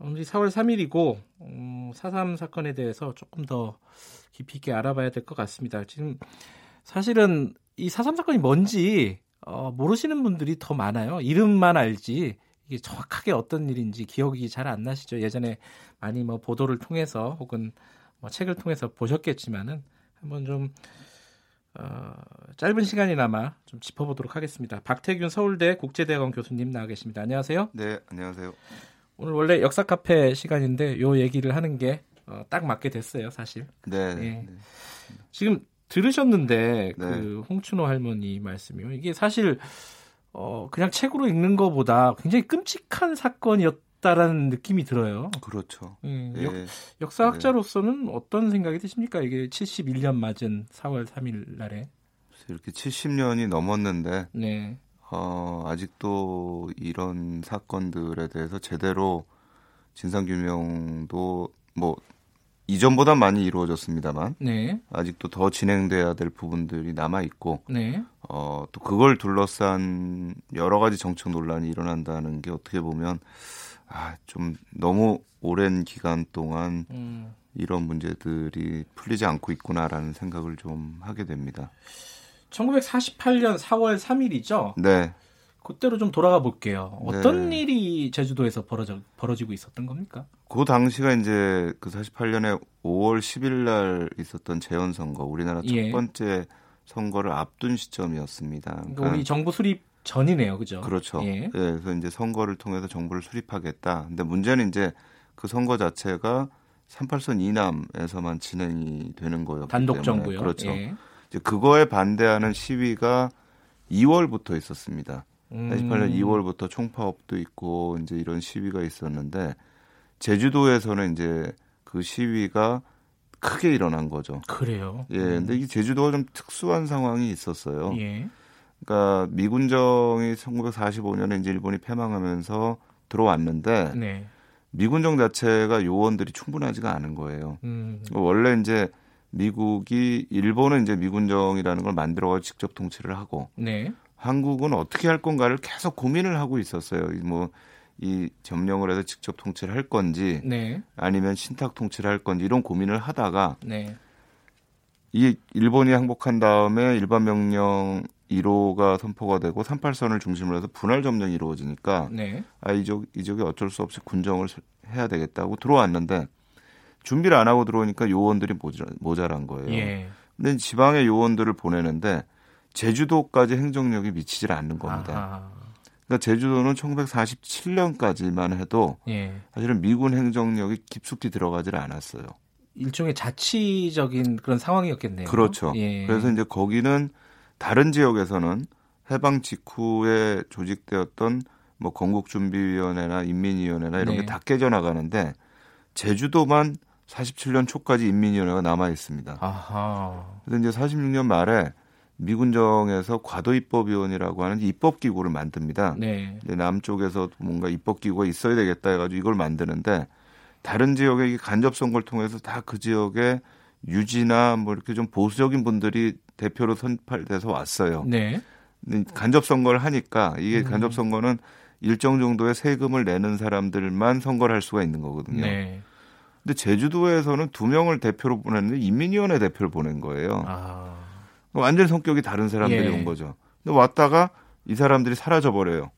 오늘 4월 3일이고 음, 4.3 사건에 대해서 조금 더 깊이 있게 알아봐야 될 것 같습니다. 지금 사실은 이 4.3 사건이 뭔지 어, 모르시는 분들이 더 많아요. 이름만 알지 이게 정확하게 어떤 일인지 기억이 잘 안 나시죠. 예전에 많이 뭐 보도를 통해서 혹은 뭐 책을 통해서 보셨겠지만은 한번 좀 어, 짧은 시간이나마 좀 짚어보도록 하겠습니다. 박태균 서울대 국제대학원 교수님 나와 계십니다. 안녕하세요. 네, 안녕하세요. 오늘 원래 역사 카페 시간인데 요 얘기를 하는 게딱 어, 맞게 됐어요, 사실. 네. 네. 네. 지금 들으셨는데 네. 그 홍춘호 할머니 말씀이요. 이게 사실 어 그냥 책으로 읽는 것보다 굉장히 끔찍한 사건이었다라는 느낌이 들어요. 그렇죠. 예, 역, 예. 역사학자로서는 네. 어떤 생각이 드십니까? 이게 71년 맞은 4월 3일 날에 이렇게 70년이 넘었는데 네. 어, 아직도 이런 사건들에 대해서 제대로 진상규명도 뭐 이전보다 많이 이루어졌습니다만 네. 아직도 더 진행돼야 될 부분들이 남아 있고 네. 어, 또 그걸 둘러싼 여러 가지 정책 논란이 일어난다는 게 어떻게 보면 아, 좀 너무 오랜 기간 동안 음. 이런 문제들이 풀리지 않고 있구나라는 생각을 좀 하게 됩니다. 1948년 4월 3일이죠. 네. 그때로 좀 돌아가 볼게요. 어떤 네. 일이 제주도에서 벌어져, 벌어지고 있었던 겁니까? 그 당시가 이제 그 48년에 5월 10일 날 있었던 재헌 선거, 우리나라 첫 예. 번째 선거를 앞둔 시점이었습니다. 그러니까 우리 정부 수립 전이네요, 그죠? 그렇죠. 예. 네, 그래서 이제 선거를 통해서 정부를 수립하겠다. 근데 문제는 이제 그 선거 자체가 38선 이남에서만 진행이 되는 거예요. 단독 정부요. 그렇죠. 예. 이제 그거에 반대하는 시위가 2월부터 있었습니다. 음. 88년 2월부터 총파업도 있고 이제 이런 시위가 있었는데 제주도에서는 이제 그 시위가 크게 일어난 거죠. 그래요. 예. 음. 근데 이 제주도가 좀 특수한 상황이 있었어요. 예. 그러니까 미군정이 1945년에 이제 일본이 패망하면서 들어왔는데 네. 미군정 자체가 요원들이 충분하지가 않은 거예요. 음. 원래 이제 미국이 일본은 이제 미군정이라는 걸 만들어가지고 직접 통치를 하고 네. 한국은 어떻게 할 건가를 계속 고민을 하고 있었어요. 뭐 이 점령을 해서 직접 통치를 할 건지 네. 아니면 신탁 통치를 할 건지 이런 고민을 하다가 네. 이 일본이 항복한 다음에 일반 명령 1호가 선포가 되고 38선을 중심으로 해서 분할 점령이 이루어지니까 네. 아 이쪽 이쪽이 어쩔 수 없이 군정을 해야 되겠다고 들어왔는데 준비를 안 하고 들어오니까 요원들이 모자, 란 거예요. 예. 근데 지방의 요원들을 보내는데 제주도까지 행정력이 미치질 않는 겁니다. 아하. 그러니까 제주도는 1947년까지만 해도 예. 사실은 미군 행정력이 깊숙이 들어가질 않았어요. 일종의 자치적인 그런 상황이었겠네요. 그렇죠. 예. 그래서 이제 거기는 다른 지역에서는 해방 직후에 조직되었던 뭐 건국준비위원회나 인민위원회나 이런 네. 게다 깨져 나가는데 제주도만 47년 초까지 인민위원회가 남아 있습니다. 아하. 그래서 이제 46년 말에 미군정에서 과도입법위원이라고 하는 입법기구를 만듭니다. 네. 남쪽에서 뭔가 입법기구가 있어야 되겠다 해가지고 이걸 만드는데 다른 지역의 간접 선거를 통해서 다 그 지역의 유지나 뭐 이렇게 좀 보수적인 분들이 대표로 선발돼서 왔어요. 네. 간접 선거를 하니까 이게 음. 간접 선거는 일정 정도의 세금을 내는 사람들만 선거를 할 수가 있는 거거든요. 네. 근데 제주도에서는 두 명을 대표로 보냈는데 인민위원회 대표를 보낸 거예요. 아. 완전 성격이 다른 사람들이 예. 온 거죠. 근데 왔다가 이 사람들이 사라져 버려요.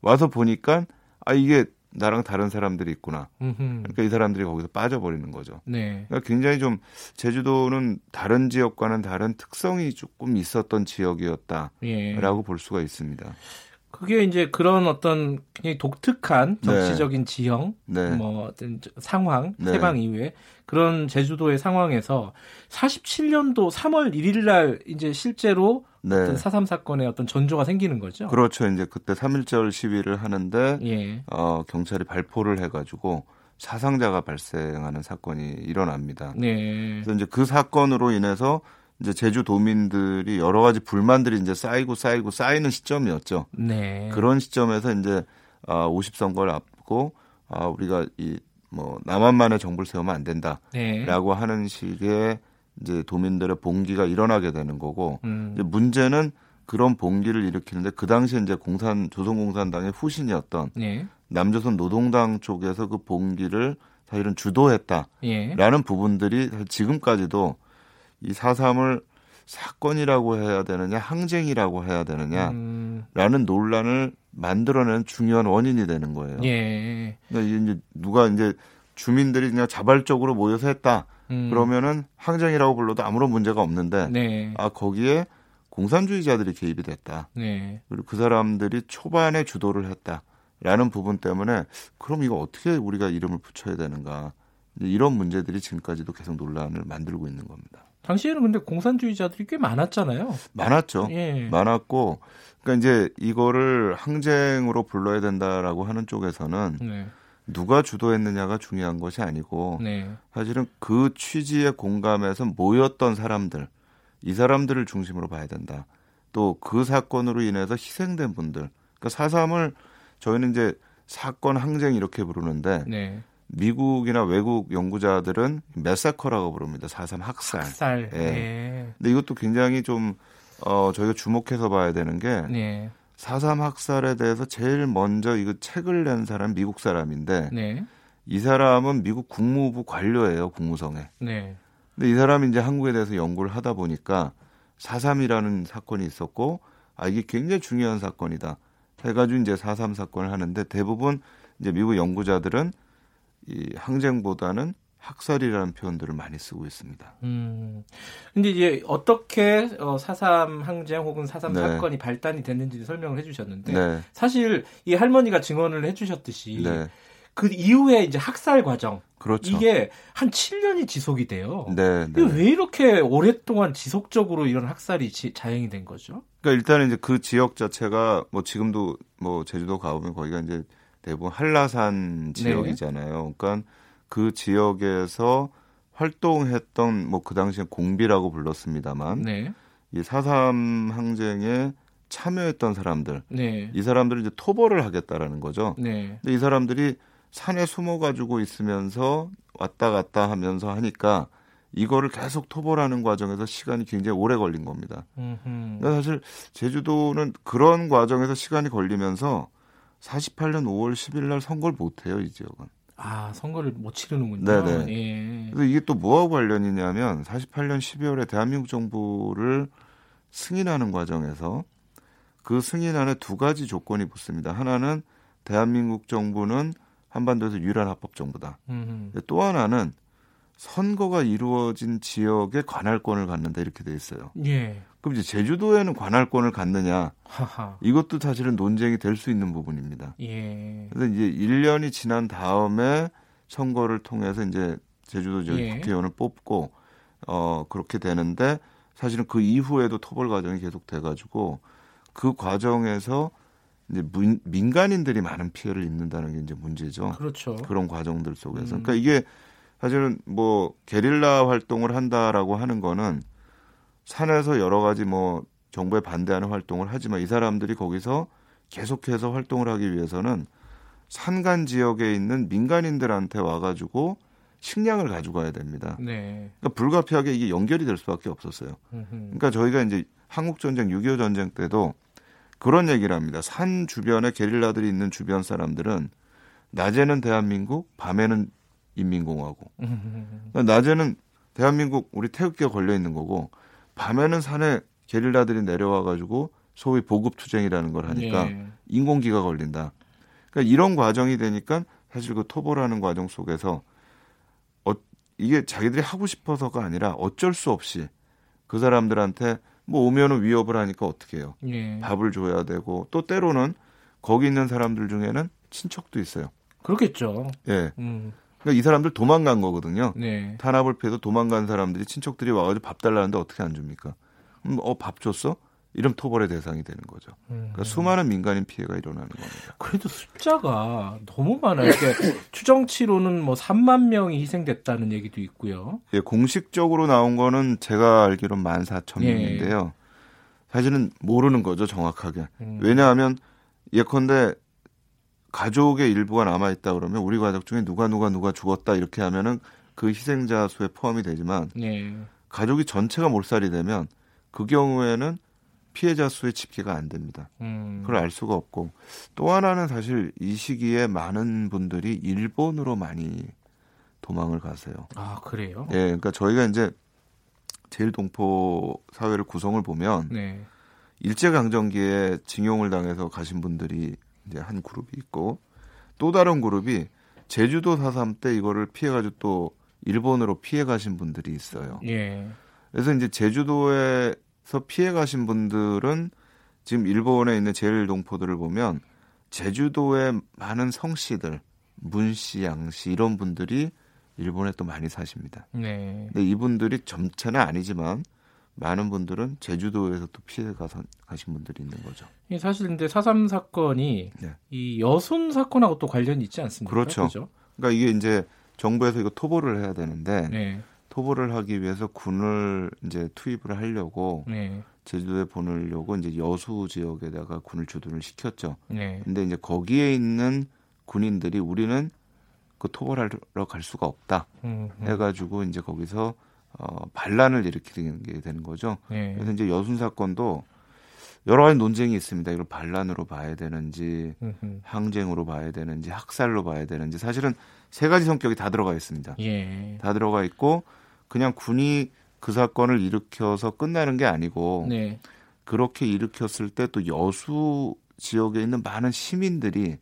와서 보니까 아 이게 나랑 다른 사람들이 있구나. 음흠. 그러니까 이 사람들이 거기서 빠져버리는 거죠. 네. 그러니까 굉장히 좀 제주도는 다른 지역과는 다른 특성이 조금 있었던 지역이었다라고 예. 볼 수가 있습니다. 그게 이제 그런 어떤 굉장히 독특한 네. 정치적인 네. 지형, 네. 뭐 어떤 상황, 네. 해방 이후에 그런 제주도의 상황에서 47년도 3월 1일 날 이제 실제로 네. 4.3 사건의 어떤 전조가 생기는 거죠. 그렇죠. 이제 그때 3.1절 시위를 하는데 예. 어, 경찰이 발포를 해 가지고 사상자가 발생하는 사건이 일어납니다. 네. 그래서 이제 그 사건으로 인해서 이제 제주도민들이 여러 가지 불만들이 이제 쌓이고 쌓이고 쌓이는 시점이었죠. 네. 그런 시점에서 이제 아 50선거를 앞두고 아 우리가 이 뭐 남한만의 정부를 세우면 안 된다라고 네. 하는 식의 이제 도민들의 봉기가 일어나게 되는 거고 음. 이제 문제는 그런 봉기를 일으키는데 그 당시에 이제 공산 조선공산당의 후신이었던 네. 남조선 노동당 쪽에서 그 봉기를 사실은 주도했다라는 예. 부분들이 지금까지도 이 사삼을 사건이라고 해야 되느냐 항쟁이라고 해야 되느냐라는 음. 논란을 만들어낸 중요한 원인이 되는 거예요. 예. 그러니까 이제 누가 이제 주민들이 그냥 자발적으로 모여서 했다. 음. 그러면은 항쟁이라고 불러도 아무런 문제가 없는데 네. 아 거기에 공산주의자들이 개입이 됐다. 네. 그리고 그 사람들이 초반에 주도를 했다라는 부분 때문에 그럼 이거 어떻게 우리가 이름을 붙여야 되는가 이런 문제들이 지금까지도 계속 논란을 만들고 있는 겁니다. 당시에는 근데 공산주의자들이 꽤 많았잖아요. 많았죠. 예. 많았고, 그러니까 이제 이거를 항쟁으로 불러야 된다라고 하는 쪽에서는 네. 누가 주도했느냐가 중요한 것이 아니고 네. 사실은 그 취지에 공감해서 모였던 사람들 이 사람들을 중심으로 봐야 된다. 또 그 사건으로 인해서 희생된 분들. 그러니까 사삼을 저희는 이제 사건 항쟁 이렇게 부르는데 네. 미국이나 외국 연구자들은 메사커라고 부릅니다. 사삼 학살. 학살. 예. 네. 근데 이것도 굉장히 좀 어, 저희가 주목해서 봐야 되는 게 네. 사삼 학살에 대해서 제일 먼저 이거 책을 낸 사람 미국 사람인데 네. 이 사람은 미국 국무부 관료예요 국무성에. 네. 근데 이 사람이 이제 한국에 대해서 연구를 하다 보니까 사삼이라는 사건이 있었고 아 이게 굉장히 중요한 사건이다 해가지고 이제 사삼 사건을 하는데 대부분 이제 미국 연구자들은 이 항쟁보다는 학살이라는 표현들을 많이 쓰고 있습니다. 음. 근데 이제 어떻게 어, 사삼 항쟁 혹은 사삼 네. 사건이 발단이 됐는지 설명을 해주셨는데 네. 사실 이 할머니가 증언을 해주셨듯이 네. 그 이후에 이제 학살 과정 그렇죠. 이게 한 7년이 지속이 돼요. 네, 네. 왜 이렇게 오랫동안 지속적으로 이런 학살이 지, 자행이 된 거죠? 그러니까 일단은 이제 그 지역 자체가 뭐 지금도 뭐 제주도 가보면 거기가 이제 대부분 한라산 지역이잖아요. 그러니까 그 지역에서 활동했던 뭐 그 당시에 공비라고 불렀습니다만 네. 이 사삼 항쟁에 참여했던 사람들, 네. 이 사람들이 이제 토벌을 하겠다라는 거죠. 네. 근데 이 사람들이 산에 숨어 가지고 있으면서 왔다 갔다 하면서 하니까 이거를 계속 토벌하는 과정에서 시간이 굉장히 오래 걸린 겁니다. 그러니까 사실 제주도는 그런 과정에서 시간이 걸리면서 48년 5월 10일 날 선거를 못 해요, 이 지역은. 아, 선거를 못 치르는군요. 네네. 예. 그래서 이게 또 뭐하고 관련이냐면 48년 12월에 대한민국 정부를 승인하는 과정에서 그 승인 안에 두 가지 조건이 붙습니다. 하나는 대한민국 정부는 한반도에서 유일한 합법 정부다. 또 하나는 선거가 이루어진 지역에 관할권을 갖는다 이렇게 돼 있어요. 예. 그럼 이제 제주도에는 관할권을 갖느냐 하하. 이것도 사실은 논쟁이 될 수 있는 부분입니다. 예. 그래서 이제 1년이 지난 다음에 선거를 통해서 이제 제주도 지역 예. 국회의원을 뽑고 어 그렇게 되는데 사실은 그 이후에도 토벌 과정이 계속 돼가지고 그 과정에서 이제 문, 민간인들이 많은 피해를 입는다는 게 이제 문제죠. 그렇죠. 그런 과정들 속에서. 음. 그러니까 이게 사실은 뭐 게릴라 활동을 한다라고 하는 거는 산에서 여러 가지 뭐 정부에 반대하는 활동을 하지만 이 사람들이 거기서 계속해서 활동을 하기 위해서는 산간 지역에 있는 민간인들한테 와가지고 식량을 가지고 가야 됩니다. 네. 그러니까 불가피하게 이게 연결이 될 수밖에 없었어요. 그러니까 저희가 이제 한국 전쟁, 6.25 전쟁 때도 그런 얘기를 합니다. 산 주변에 게릴라들이 있는 주변 사람들은 낮에는 대한민국, 밤에는 인민공화국. 그러니까 낮에는 대한민국 우리 태극기가 걸려 있는 거고 밤에는 산에 게릴라들이 내려와 가지고 소위 보급 투쟁이라는 걸 하니까 예. 인공기가 걸린다. 그러니까 이런 과정이 되니까 사실 그 토벌하는 과정 속에서 어, 이게 자기들이 하고 싶어서가 아니라 어쩔 수 없이 그 사람들한테 뭐 오면은 위협을 하니까 어떻게 해요? 예. 밥을 줘야 되고 또 때로는 거기 있는 사람들 중에는 친척도 있어요. 그렇겠죠. 예. 음. 그러니까 이 사람들 도망간 거거든요. 네. 탄압을 피해서 도망간 사람들이 친척들이 와가지고 밥 달라는데 어떻게 안 줍니까? 음, 어, 밥 줬어? 이런 토벌의 대상이 되는 거죠. 그러니까 음. 수많은 민간인 피해가 일어나는 겁니다. 그래도 숫자가 너무 많아요. 그러니까 추정치로는 뭐 3만 명이 희생됐다는 얘기도 있고요. 예, 공식적으로 나온 거는 제가 알기로 14,000명인데요. 예. 사실은 모르는 거죠, 정확하게. 음. 왜냐하면 예컨대 가족의 일부가 남아 있다 그러면 우리 가족 중에 누가 누가 누가 죽었다 이렇게 하면은 그 희생자 수에 포함이 되지만 네. 가족이 전체가 몰살이 되면 그 경우에는 피해자 수의 집계가 안 됩니다. 음. 그걸 알 수가 없고 또 하나는 사실 이 시기에 많은 분들이 일본으로 많이 도망을 가세요. 아 그래요? 예, 그러니까 저희가 이제 제일 동포 사회를 구성을 보면 네. 일제 강점기에 징용을 당해서 가신 분들이 이제 한 그룹이 있고 또 다른 그룹이 제주도 4.3 때 이거를 피해가지고 또 일본으로 피해 가신 분들이 있어요. 예. 그래서 이제 제주도에서 피해 가신 분들은 지금 일본에 있는 제일 동포들을 보면 제주도의 많은 성씨들, 문씨, 양씨 이런 분들이 일본에 또 많이 사십니다. 네. 근데 이분들이 점차는 아니지만 많은 분들은 제주도에서 또 피해 가서 가신 분들이 있는 거죠. 사실 근데 사삼 사건이 네. 이 여순 사건하고 또 관련이 있지 않습니까? 그렇죠. 그렇죠? 그러니까 이게 이제 정부에서 이거 토벌을 해야 되는데 네. 토벌을 하기 위해서 군을 이제 투입을 하려고 네. 제주도에 보내려고 이제 여수 지역에다가 군을 주둔을 시켰죠. 네. 근데 이제 거기에 있는 군인들이 우리는 그 토벌하러 갈 수가 없다 음, 음. 해가지고 이제 거기서 어, 반란을 일으키게 되는 거죠. 네. 그래서 이제 여순 사건도 여러 가지 논쟁이 있습니다. 이걸 반란으로 봐야 되는지, 음흠. 항쟁으로 봐야 되는지, 학살로 봐야 되는지 사실은 세 가지 성격이 다 들어가 있습니다. 예. 다 들어가 있고 그냥 군이 그 사건을 일으켜서 끝나는 게 아니고 네. 그렇게 일으켰을 때 또 여수 지역에 있는 많은 시민들이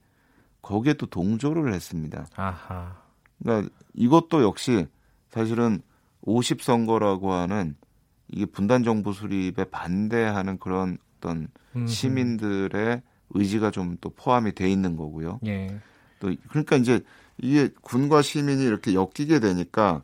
거기에 또 동조를 했습니다. 아하. 그러니까 이것도 역시 사실은 50선거라고 하는 이게 분단 정부 수립에 반대하는 그런 어떤. 시민들의 의지가 좀 또 포함이 돼 있는 거고요. 예. 또 그러니까 이제 이게 군과 시민이 이렇게 엮이게 되니까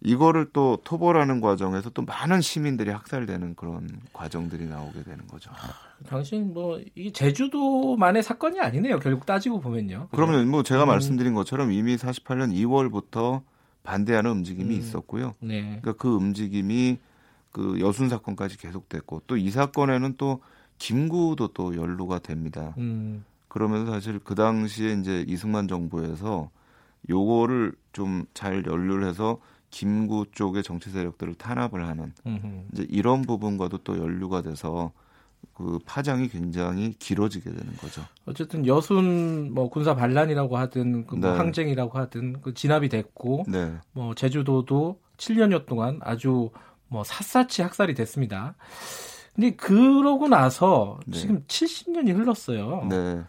이거를 또 토벌하는 과정에서 또 많은 시민들이 학살되는 그런 과정들이 나오게 되는 거죠. 아, 당신 뭐 이게 제주도만의 사건이 아니네요. 결국 따지고 보면요. 그러면 뭐 제가 음. 말씀드린 것처럼 이미 48년 2월부터 반대하는 움직임이 음. 있었고요. 네. 그러니까 그 움직임이 그 여순 사건까지 계속됐고 또 이 사건에는 또 김구도 또 연루가 됩니다. 음. 그러면서 사실 그 당시에 이제 이승만 정부에서 요거를 좀 잘 연루를 해서 김구 쪽의 정치 세력들을 탄압을 하는 음흠. 이제 이런 부분과도 또 연루가 돼서 그 파장이 굉장히 길어지게 되는 거죠. 어쨌든 여순 뭐 군사 반란이라고 하든 그 뭐 네. 항쟁이라고 하든 그 진압이 됐고 네. 뭐 제주도도 7년여 동안 아주 뭐 샅샅이 학살이 됐습니다. 근데 그러고 나서 네. 지금 70년이 흘렀어요. 네.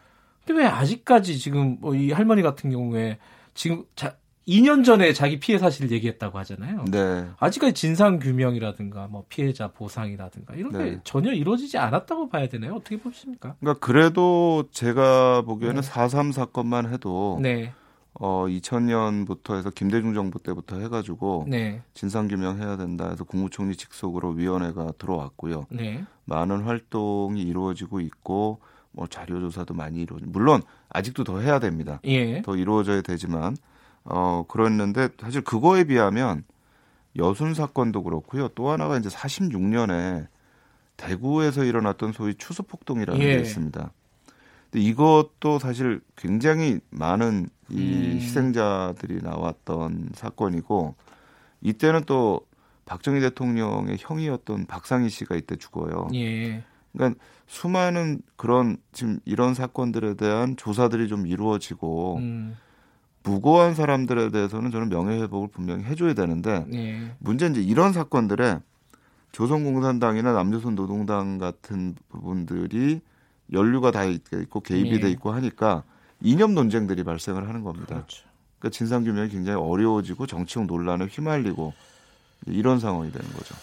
근데 왜 아직까지 지금 뭐 이 할머니 같은 경우에 지금 자, 2년 전에 자기 피해 사실을 얘기했다고 하잖아요. 네. 아직까지 진상 규명이라든가 뭐 피해자 보상이라든가 이런 게 네. 전혀 이루어지지 않았다고 봐야 되나요? 어떻게 보십니까? 그러니까 그래도 제가 보기에는 네. 4.3 사건만 해도 네. 어 2000년부터 해서 김대중 정부 때부터 해 가지고 네. 진상 규명해야 된다 해서 국무총리 직속으로 위원회가 들어왔고요. 네. 많은 활동이 이루어지고 있고 뭐 자료 조사도 많이 이루어지. 물론 아직도 더 해야 됩니다. 예. 더 이루어져야 되지만 어 그랬는데 사실 그거에 비하면 여순 사건도 그렇고요. 또 하나가 이제 46년에 대구에서 일어났던 소위 추수폭동이라는 예. 게 있습니다. 근데 이것도 사실 굉장히 많은 이 음. 희생자들이 나왔던 사건이고 이때는 또 박정희 대통령의 형이었던 박상희 씨가 이때 죽어요. 예. 그러니까 수많은 그런 지금 이런 사건들에 대한 조사들이 좀 이루어지고 음. 무고한 사람들에 대해서는 저는 명예회복을 분명히 해줘야 되는데 예. 문제는 이제 이런 사건들에 조선공산당이나 남조선 노동당 같은 부분들이 연루가 다 있고 개입이 예. 돼 있고 하니까 이념 논쟁들이 발생을 하는 겁니다. 그렇죠. 그러니까 진상 규명이 굉장히 어려워지고 정치적 논란에 휘말리고 이런 상황이 되는 거죠.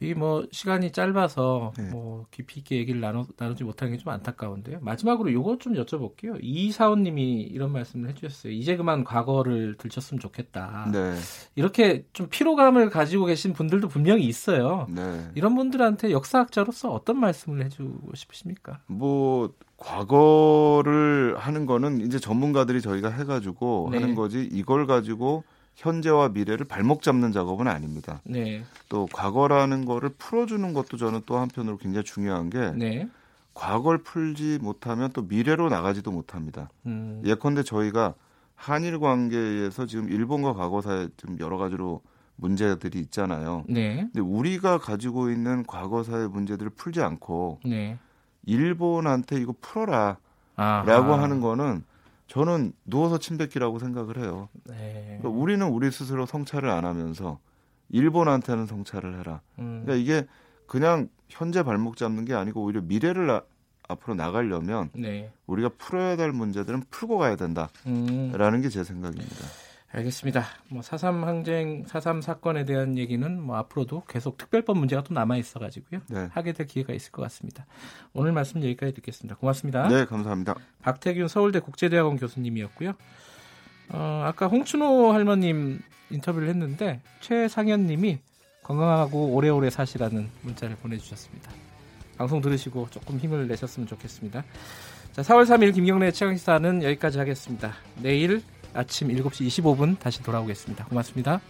이 뭐 시간이 짧아서 네. 뭐 깊이 있게 얘기를 나누, 나누지 못하는 게 좀 안타까운데요. 마지막으로 요거 좀 여쭤볼게요. 이사원님이 이런 말씀을 해주셨어요. 이제 그만 과거를 들쳤으면 좋겠다. 네. 이렇게 좀 피로감을 가지고 계신 분들도 분명히 있어요. 네. 이런 분들한테 역사학자로서 어떤 말씀을 해주고 싶으십니까? 뭐 과거를 하는 거는 이제 전문가들이 저희가 해가지고 네. 하는 거지 이걸 가지고 현재와 미래를 발목 잡는 작업은 아닙니다. 네. 또 과거라는 거를 풀어주는 것도 저는 또 한편으로 굉장히 중요한 게 네. 과거를 풀지 못하면 또 미래로 나가지도 못합니다. 음. 예컨대 저희가 한일 관계에서 지금 일본과 과거사에 좀 여러 가지로 문제들이 있잖아요. 네. 근데 우리가 가지고 있는 과거사의 문제들을 풀지 않고 네. 일본한테 이거 풀어라라고 아하. 하는 거는 저는 누워서 침 뱉기라고 생각을 해요. 네. 그러니까 우리는 우리 스스로 성찰을 안 하면서 일본한테는 성찰을 해라. 음. 그러니까 이게 그냥 현재 발목 잡는 게 아니고 오히려 미래를 나- 앞으로 나가려면 네. 우리가 풀어야 될 문제들은 풀고 가야 된다라는 음. 게제 생각입니다. 알겠습니다. 뭐 사삼 항쟁, 사삼 사건에 대한 얘기는 뭐 앞으로도 계속 특별법 문제가 또 남아 있어 가지고요. 네. 하게 될 기회가 있을 것 같습니다. 오늘 말씀 여기까지 듣겠습니다. 고맙습니다. 네, 감사합니다. 박태균 서울대 국제대학원 교수님이었고요. 어, 아까 홍춘호 할머님 인터뷰를 했는데 최상현 님이 건강하고 오래오래 사시라는 문자를 보내주셨습니다. 방송 들으시고 조금 힘을 내셨으면 좋겠습니다. 자, 4월 3일 김경래 최강시사는 여기까지 하겠습니다. 내일 아침 7시 25분 다시 돌아오겠습니다. 고맙습니다.